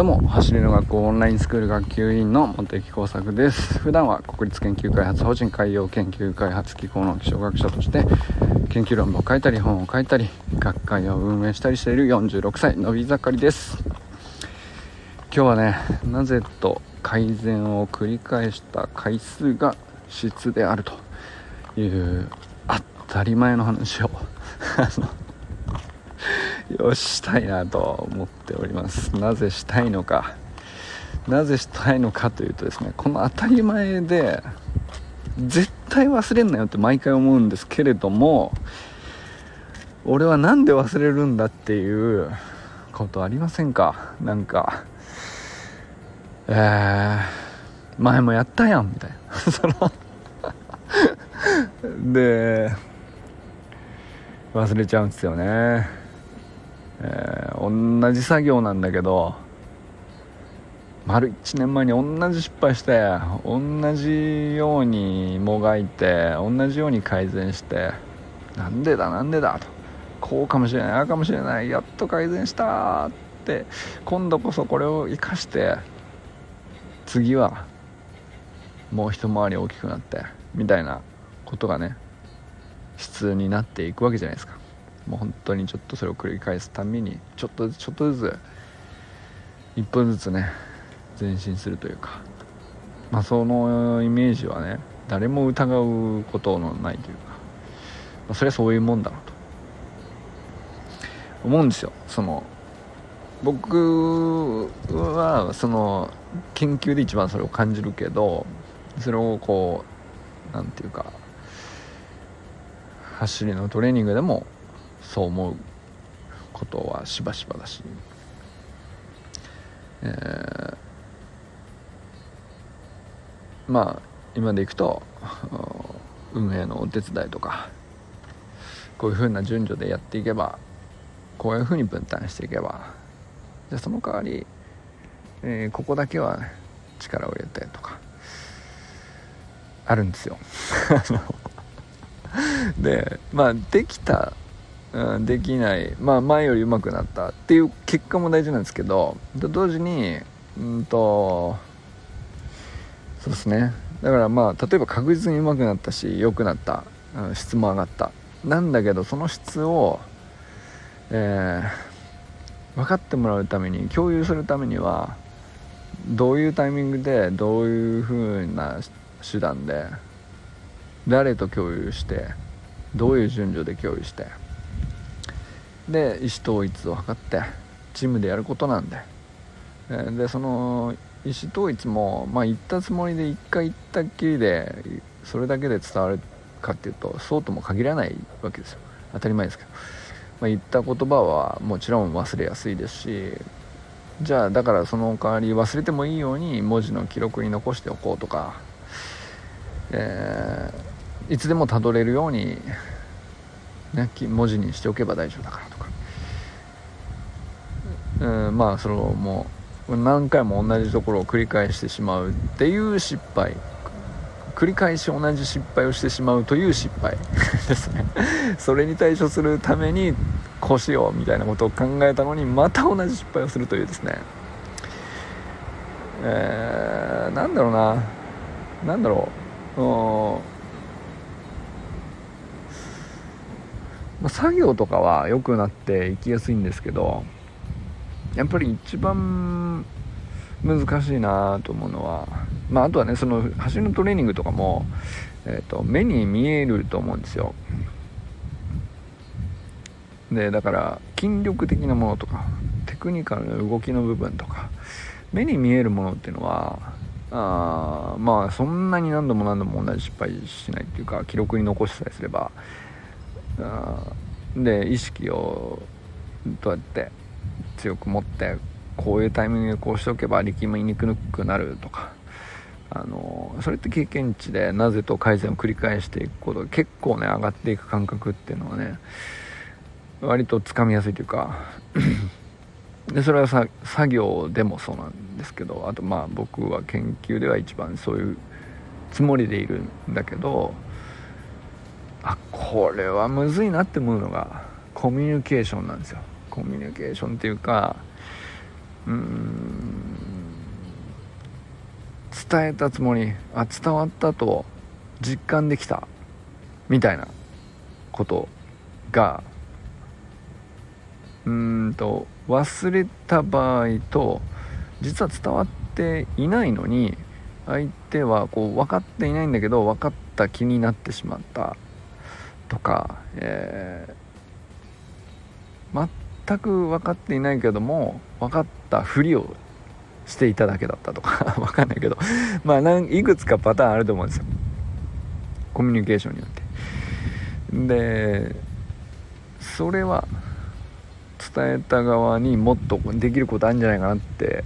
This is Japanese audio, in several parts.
どうも走りの学校オンラインスクール学級委員の茂木耕作です。普段は国立研究開発法人海洋研究開発機構の気象学者として研究論文を書いたり本を書いたり学会を運営したりしている46歳のび盛りです。今日はねなぜと改善を繰り返した回数が質であるという当たり前の話を。よしたいなと思っております。なぜしたいのか。なぜしたいのかというとですねこの当たり前で絶対忘れんなよって毎回思うんですけれども俺は何で忘れるんだっていうことありませんか？なんかえー、前もやったやんみたいな。そので忘れちゃうんですよね。えー、同じ作業なんだけど丸1年前に同じ失敗して同じようにもがいて同じように改善してなんでだなんでだと。こうかもしれないああかもしれないやっと改善したって今度こそこれを生かして次はもう一回り大きくなってみたいなことがね普通になっていくわけじゃないですか。もう本当にちょっとそれを繰り返すためにちょっとずつちょっとずつ一歩ずつね前進するというかまあそのイメージはね誰も疑うことのないというか、まあ、それはそういうもんだろうと。思うんですよ。その僕はその研究で一番それを感じるけどそれをこう何て言うか走りのトレーニングでもそう思うことはしばしばだし、えー、まあ今でいくと 運営のお手伝いとかこういうふうな順序でやっていけばこういうふうに分担していけばじゃその代わり、えー、ここだけは力を入れてとかあるんですよ。でまあできたうん、できない。まあ前より上手くなったっていう結果も大事なんですけどと同時にうんとそうですね。だからまあ例えば確実に上手くなったし良くなった、うん、質も上がった。なんだけどその質を、えー、分かってもらうために共有するためにはどういうタイミングでどういう風な手段で誰と共有してどういう順序で共有してで意思統一を図ってチームでやることなんででその意思統一も、まあ、言ったつもりで1回言ったっきりでそれだけで伝わるかっていうとそうとも限らないわけですよ。当たり前ですけど、まあ、言った言葉はもちろん忘れやすいですしじゃあだからその代わり忘れてもいいように文字の記録に残しておこうとか、えー、いつでもたどれるようにね、文字にしておけば大丈夫だからとか、うん、まあそのもう何回も同じところを繰り返してしまうっていう失敗。繰り返し同じ失敗をしてしまうという失敗。ですね。それに対処するためにこうしようみたいなことを考えたのにまた同じ失敗をするというですね。えー、なんだろうな。なんだろう。まあ、作業とかは良くなっていきやすいんですけどやっぱり一番難しいなと思うのは、まあ、あとはねその走りのトレーニングとかも、えーと、目に見えると思うんですよ。でだから筋力的なものとかテクニカルな動きの部分とか目に見えるものっていうのはあまあそんなに何度も何度も同じ失敗しないっていうか記録に残しさえすればで意識をどうやって強く持ってこういうタイミングでこうしておけば力みにくくなるとか。あのそれって経験値でなぜと改善を繰り返していくことが結構ね上がっていく感覚っていうのはね割とつかみやすいというか。でそれはさ作業でもそうなんですけどあとまあ僕は研究では一番そういうつもりでいるんだけどあこれはむずいなって思うのがコミュニケーションなんですよ。コミュニケーションっていうかうん伝えたつもりあ伝わったと実感できたみたいなことがうんと忘れた場合と実は伝わっていないのに相手はこう分かっていないんだけど分かった気になってしまった。とか、えー、全く分かっていないけども分かったふりをしていただけだったとか 分かんないけどまあいくつかパターンあると思うんですよ。コミュニケーションによって。でそれは伝えた側にもっとできることあるんじゃないかなって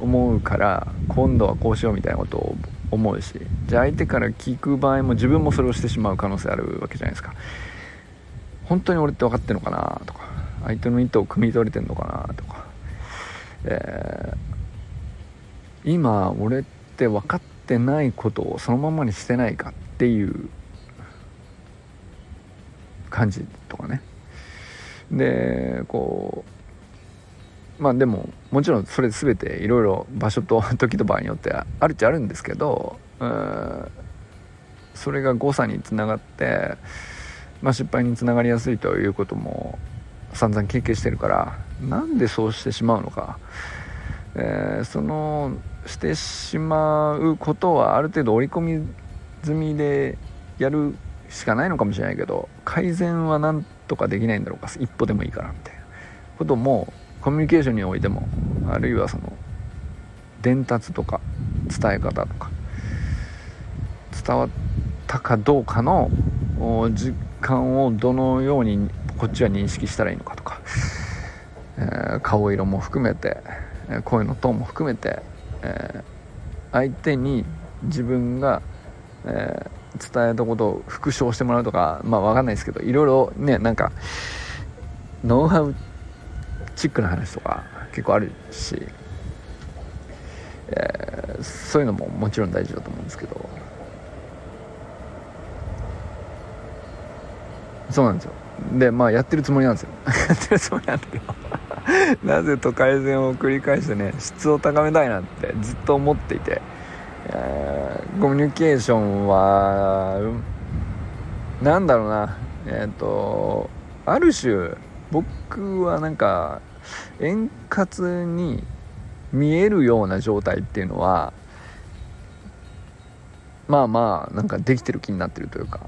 思うから今度はこうしようみたいなことを思うしじゃあ相手から聞く場合も自分もそれをしてしまう可能性あるわけじゃないですか。本当に俺って分かってんのかなとか相手の意図を汲み取れてんのかなとか、えー、今俺って分かってないことをそのままにしてないかっていう感じとかね。でこうまあでももちろんそれ全ていろいろ場所と時と場合によってあるっちゃあるんですけどうんそれが誤差につながって、まあ、失敗につながりやすいということも散々経験してるからなんでそうしてしまうのか、えー、そのしてしまうことはある程度織り込み済みでやるしかないのかもしれないけど改善はなんとかできないんだろうか。一歩でもいいからみたいなこともコミュニケーションにおいてもあるいはその伝達とか伝え方とか伝わったかどうかの実感をどのようにこっちは認識したらいいのかとか、えー、顔色も含めて声のトーンも含めて、えー、相手に自分が、えー、伝えたことを復唱してもらうとかまあ分かんないですけどいろいろねなんかノウハウってチックな話とか結構あるし、えー、そういうのももちろん大事だと思うんですけど。そうなんですよ。でまあやってるつもりなんですよ。やってるつもりなんだけど。なぜと改善を繰り返してね質を高めたいなってずっと思っていて、えー、コミュニケーションはなんだろうな。えっ、ー、とある種僕はなんか円滑に見えるような状態っていうのはまあまあなんかできてる気になってるというか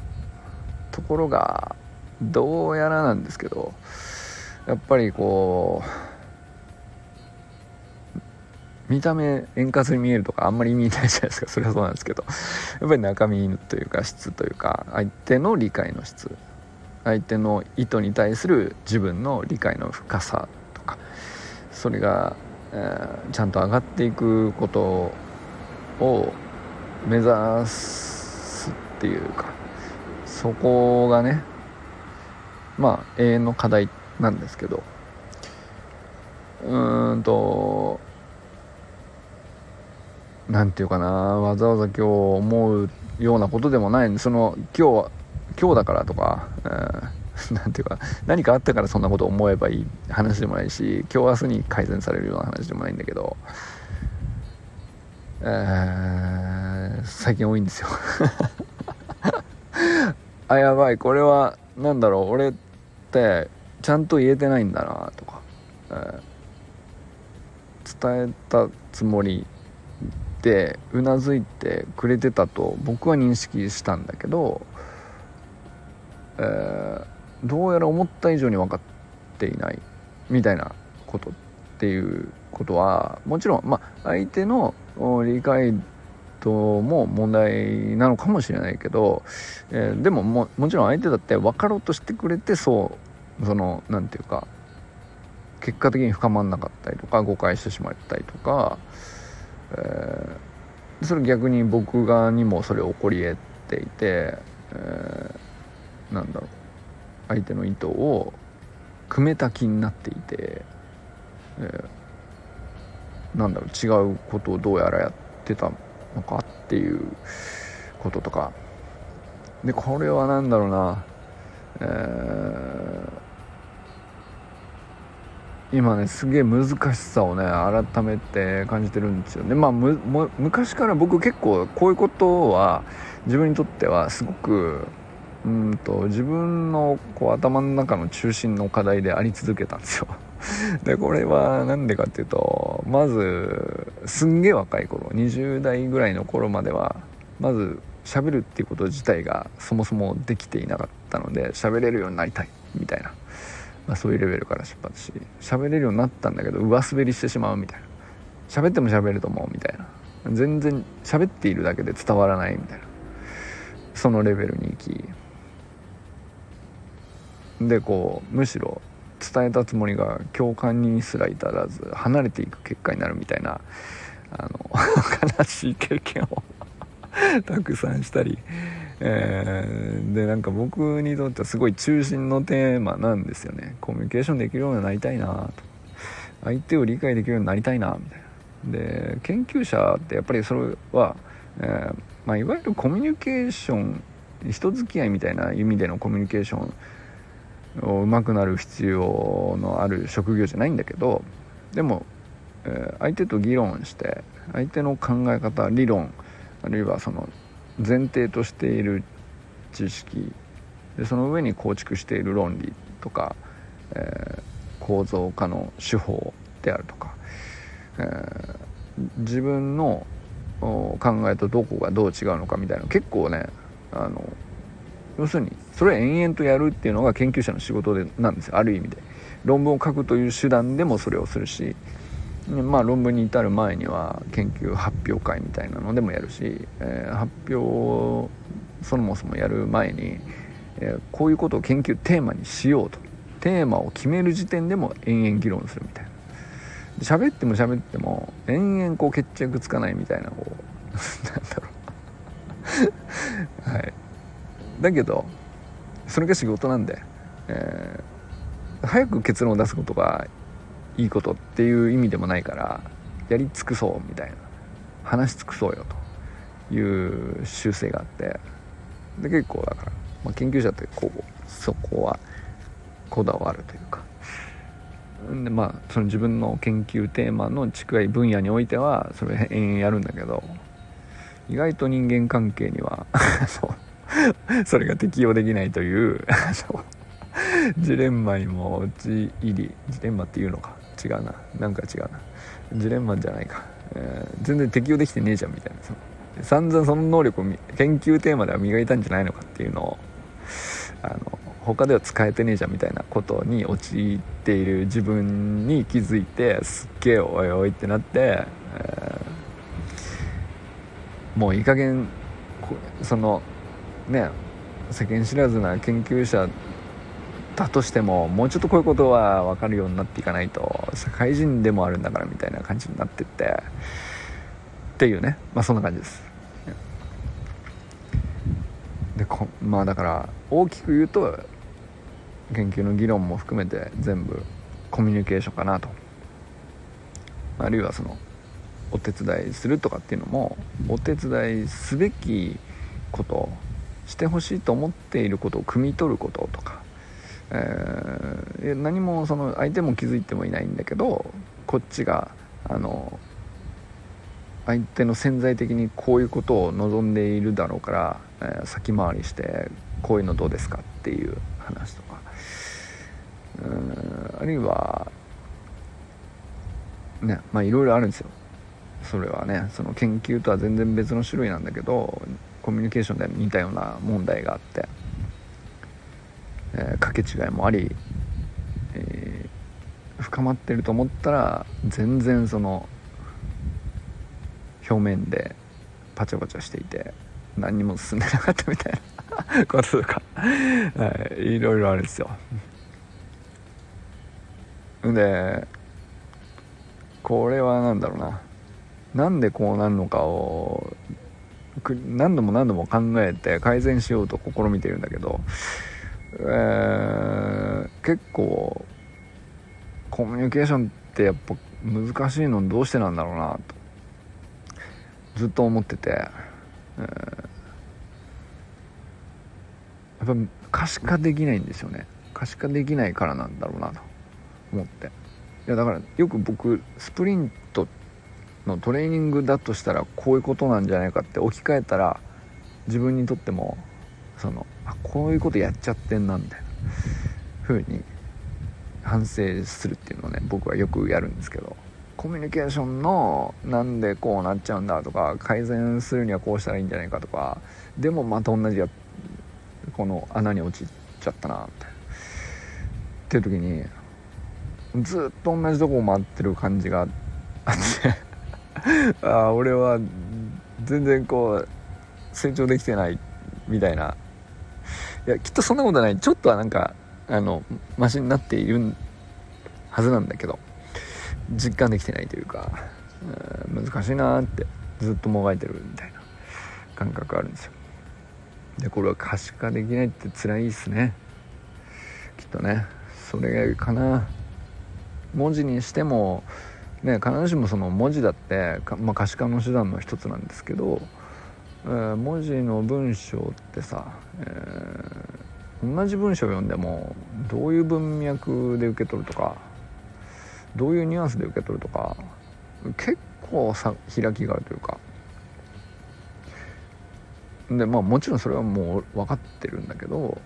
ところがどうやらなんですけどやっぱりこう見た目円滑に見えるとかあんまり意味ないじゃないですか。それはそうなんですけど。やっぱり中身というか質というか相手の理解の質。相手の意図に対する自分の理解の深さとかそれが、えー、ちゃんと上がっていくことを目指すっていうかそこがねまあ永遠の課題なんですけどうーんとなんていうかなわざわざ今日思うようなことでもないその今日は今日だからとか、えー、なんていうか何かあったからそんなこと思えばいい話でもないし今日明日に改善されるような話でもないんだけど、えー、最近多いんですよ。あやばいこれは何だろう俺ってちゃんと言えてないんだなとか、えー、伝えたつもりでうなずいてくれてたと僕は認識したんだけど、えー、どうやら思った以上に分かっていないみたいなことっていうことはもちろん、まあ、相手の理解度も問題なのかもしれないけど、えー、でもももちろん相手だって分かろうとしてくれてそうその何て言うか結果的に深まんなかったりとか誤解してしまったりとか、えー、それ逆に僕側にもそれ起こり得ていて、えー、なんだろう。相手の意図を組めた気になっていて、えー、なんだろう。違うことをどうやらやってたのかっていうこととか。でこれは何だろうな、えー今ねすげえ難しさをね改めて感じてるんですよね。まあむ昔から僕結構こういうことは自分にとってはすごくうんと自分のこう頭の中の中心の課題であり続けたんですよ。でこれは何でかっていうとまずすんげえ若い頃20代ぐらいの頃まではまず喋るっていうこと自体がそもそもできていなかったので喋れるようになりたいみたいな、まあ、そういうレベルから出発し喋れるようになったんだけど上滑りしてしまうみたいな。喋っても喋ると思うみたいな。全然喋っているだけで伝わらないみたいな。そのレベルに行きでこうむしろ伝えたつもりが共感にすら至らず離れていく結果になるみたいなあの 悲しい経験を たくさんしたり、えー、でなんか僕にとってはすごい中心のテーマなんですよね。コミュニケーションできるようになりたいなと。相手を理解できるようになりたいなみたいな。で研究者ってやっぱりそれは、えー、まあ、いわゆるコミュニケーション人付き合いみたいな意味でのコミュニケーションを上手くなる必要のある職業じゃないんだけどでも、えー、相手と議論して相手の考え方理論あるいはその前提としている知識でその上に構築している論理とか、えー、構造化の手法であるとか、えー、自分の考えとどこがどう違うのかみたいな結構ねあの要するにそれを延々とやるっていうのが研究者の仕事でなんですよ。ある意味で。論文を書くという手段でもそれをするしまあ論文に至る前には研究発表会みたいなのでもやるし、えー、発表をそもそもやる前に、えー、こういうことを研究テーマにしようと。テーマを決める時点でも延々議論するみたいな。喋っても喋っても延々こう決着つかないみたいなこう なんだろう。はい。だけどそれが仕事なんで、えー、早く結論を出すことがいいことっていう意味でもないからやり尽くそうみたいな話し尽くそうよという習性があってで結構だから、まあ、研究者ってこうそこはこだわるというか。でまあその自分の研究テーマの近い分野においてはそれ延々やるんだけど意外と人間関係には そう それが適用できないというジレンマにも陥りジレンマっていうのか？違うな。なんか違うな。ジレンマじゃないか、えー、全然適用できてねえじゃんみたいな。散々その能力を研究テーマでは磨いたんじゃないのかっていうのをあの他では使えてねえじゃんみたいなことに陥っている自分に気づいてすっげえおいおいってなって、えー、もういい加減そのね世間知らずな研究者だとしてももうちょっとこういうことは分かるようになっていかないと社会人でもあるんだからみたいな感じになってってっていうね。まあそんな感じです。でこまあだから大きく言うと研究の議論も含めて全部コミュニケーションかなと。あるいはそのお手伝いするとかっていうのもお手伝いすべきことしてほしいと思っていることを汲み取ることとか、えー、何もその相手も気づいてもいないんだけどこっちがあの相手の潜在的にこういうことを望んでいるだろうから、えー、先回りしてこういうのどうですかっていう話とか。うんあるいはねまあいろいろあるんですよ。それはねその研究とは全然別の種類なんだけどコミュニケーションで似たような問題があって、えー、掛け違いもあり、えー、深まってると思ったら全然その表面でパチャパチャしていて何にも進んでなかったみたいな こととか、はい、いろいろあるんですよ。でこれは何だろうな。なんでこうなるのかを何度も何度も考えて改善しようと試みてるんだけど、えー、結構コミュニケーションってやっぱ難しいのどうしてなんだろうなとずっと思ってて、えー、やっぱ可視化できないんですよね。可視化できないからなんだろうなと思って。いやだからよく僕スプリントのトレーニングだとしたらこういうことなんじゃないかって置き換えたら自分にとってもそのあこういうことやっちゃってんなみたいな風に反省するっていうのをね僕はよくやるんですけどコミュニケーションのなんでこうなっちゃうんだとか改善するにはこうしたらいいんじゃないかとかでもまた同じやこの穴に落ちちゃったなみたいなっていう時にずっと同じとこを回ってる感じがあって。あ俺は全然こう成長できてないみたいな。いやきっとそんなことない。ちょっとはなんかあのマシになっているはずなんだけど。実感できてないというかう難しいなってずっともがいてるみたいな感覚あるんですよ。でこれは可視化できないって辛いっすね。きっとね。それかな。文字にしてもね必ずしもその文字だってまあ、可視化の手段の一つなんですけど、えー、文字の文章ってさ、えー、同じ文章を読んでもどういう文脈で受け取るとかどういうニュアンスで受け取るとか結構さ開きがあるというか。でまあもちろんそれはもう分かってるんだけど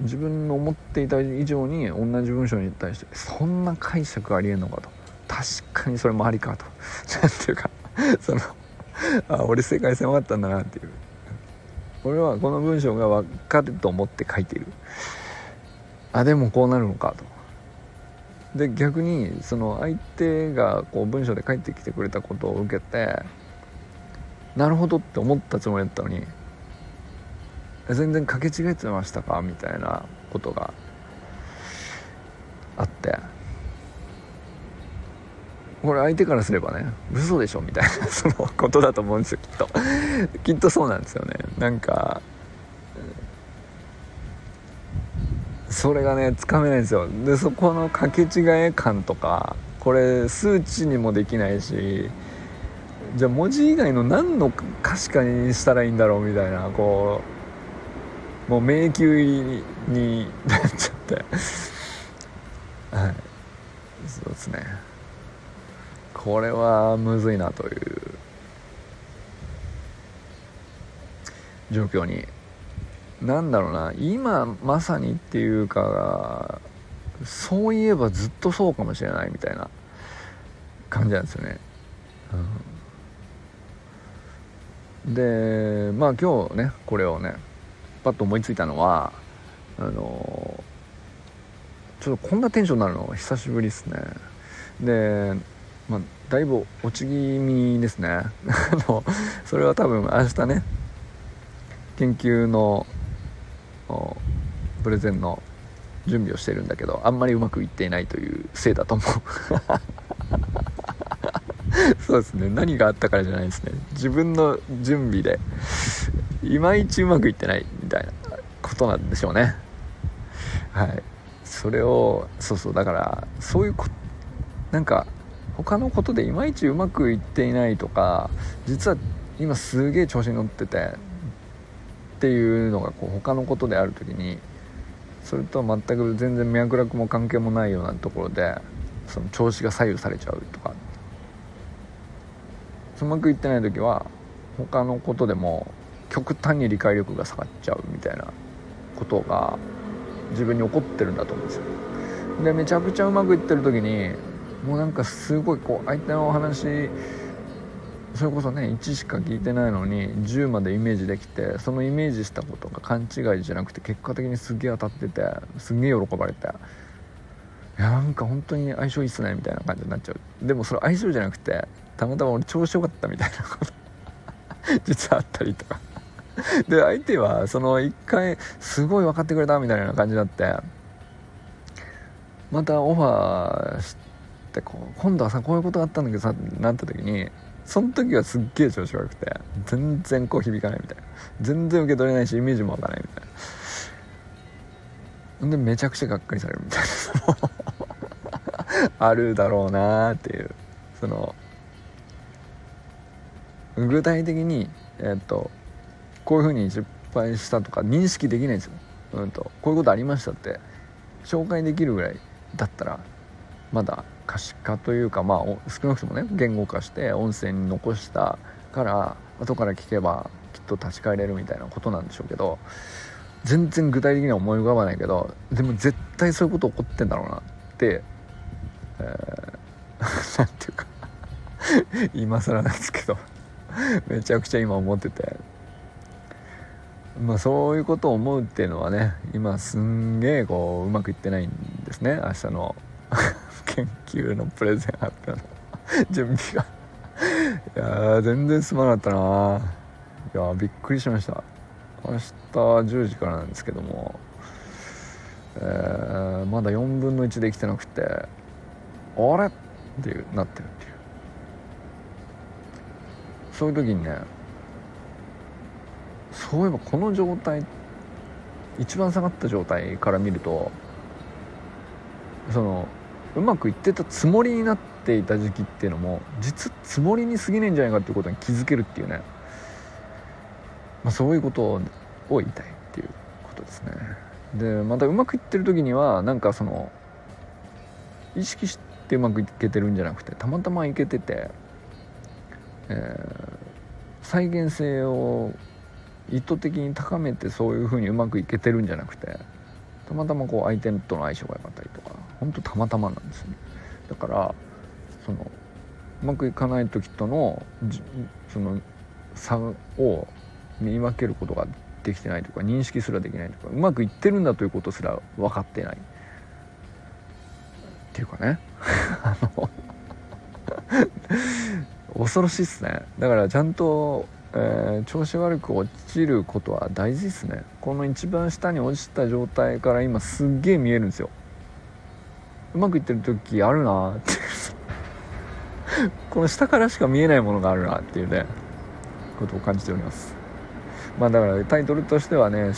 自分の思っていた以上に同じ文章に対してそんな解釈ありえんのかと。確かにそれもありかと。何ていうかそのあ俺世界線分かったんだなっていう。俺はこの文章が分かると思って書いている。あでもこうなるのかと。で逆にその相手がこう文章で書いてきてくれたことを受けてなるほどって思ったつもりだったのに全然掛け違えてましたか？みたいなことがあって。これ相手からすればね嘘でしょみたいな そのことだと思うんですよきっと。きっとそうなんですよね。なんかそれがねつかめないんですよ。でそこの掛け違え感とかこれ数値にもできないしじゃあ文字以外の何の可視化にしたらいいんだろうみたいなこうもう迷宮入りになっちゃって。はい。そうですね。これはむずいなという状況に。なんだろうな今まさにっていうかそういえばずっとそうかもしれないみたいな感じなんですよね、うん、でまあ今日ねこれをねパッと思いついたのはあのちょっとこんなテンションになるの久しぶりですね。でまあだいぶ落ち気味ですね。あのそれは多分明日ね研究のプレゼンの準備をしてるんだけどあんまりうまくいっていないというせいだと思う。そうですね。何があったからじゃないですね。自分の準備でいまいちうまくいってないみたいなことなんでしょうね。はい。それをそうそう。だからそういうこなんか他のことでいまいちうまくいっていないとか実は今すげえ調子に乗っててっていうのがこう他のことである時にそれとは全く全然脈絡も関係もないようなところでその調子が左右されちゃうとか。うまくいってない時は他のことでも極端に理解力が下がっちゃうみたいなことが自分に起こってるんだと思うんですよ。でめちゃくちゃうまくいってる時にもうなんかすごいこう相手のお話それこそね1しか聞いてないのに10までイメージできてそのイメージしたことが勘違いじゃなくて結果的にすげえ当たっててすげえ喜ばれていやなんか本当に相性いいっすねみたいな感じになっちゃう。でもそれ相性じゃなくてたまたま俺調子よかったみたいなこと 実はあったりとか。で相手はその1回すごい分かってくれたみたいな感じになってまたオファーしてこう今度はさこういうことがあったんだけどさってなった時にその時はすっげえ調子悪くて全然こう響かないみたいな。全然受け取れないしイメージもわかないみたいな。んでめちゃくちゃがっかりされるみたいな。あるだろうなーっていう。その具体的にえっとこういうふうに失敗したとか認識できないんですよ、うんと、こういうことありましたって紹介できるぐらいだったらまだ可視化というかまあ少なくともね言語化して音声に残したから後から聞けばきっと立ち返れるみたいなことなんでしょうけど全然具体的には思い浮かばないけどでも絶対そういうこと起こってんだろうなって、えー、なんていうか 今更なんですけどめちゃくちゃ今思ってて。まあそういうことを思うっていうのはね今すんげえこううまくいってないんですね明日の。研究のプレゼン発表の準備が。いや全然すまなかったないやびっくりしました。明日10時からなんですけども、えー、まだ4分の1できてなくて。あれ？っていうなってるっていう。そういう時にねそういえばこの状態一番下がった状態から見るとそのうまくいってたつもりになっていた時期っていうのも実つもりに過ぎないんじゃないかっていうことに気づけるっていうね、まあ、そういうことを言いたいっていうことですね。でまたうまくいってる時にはなんかその意識してうまくいけてるんじゃなくてたまたまいけてて、えー、再現性を意図的に高めてそういう風にうまくいけてるんじゃなくてたまたまこう相手との相性が良かったりとか本当たまたまなんですね。だからそのうまくいかない時とのその差を見分けることができてないとか認識すらできないとかうまくいってるんだということすら分かってない。っていうかね。あの 恐ろしいっすね。だからちゃんとえー、調子悪く落ちることは大事ですね。この一番下に落ちた状態から今すっげえ見えるんですよ。うまくいってる時あるなって。この下からしか見えないものがあるなっていうねことを感じております。まあだからタイトルとしてはね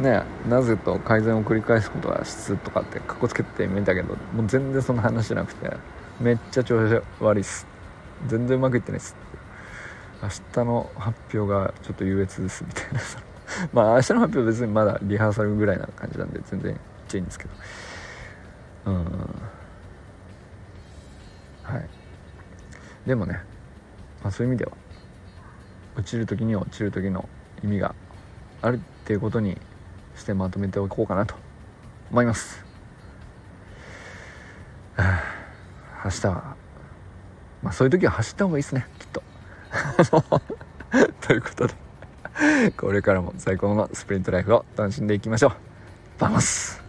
ねなぜと改善を繰り返すことは質とかってかっこつけてみたけどもう全然そんな話じゃなくてめっちゃ調子悪いっす。全然うまくいってないっす。明日の発表がちょっと優越ですみたいな まあ明日の発表別にまだリハーサルぐらいな感じなんで全然いっちゃいいんですけど。うん。はい。でもね、まあ、そういう意味では落ちる時には落ちる時の意味があるっていうことにしてまとめておこうかなと思います。明日は。まあそういう時は走った方がいいですねきっと。ということでこれからも最高のスプリントライフを楽しんでいきましょう。バモス。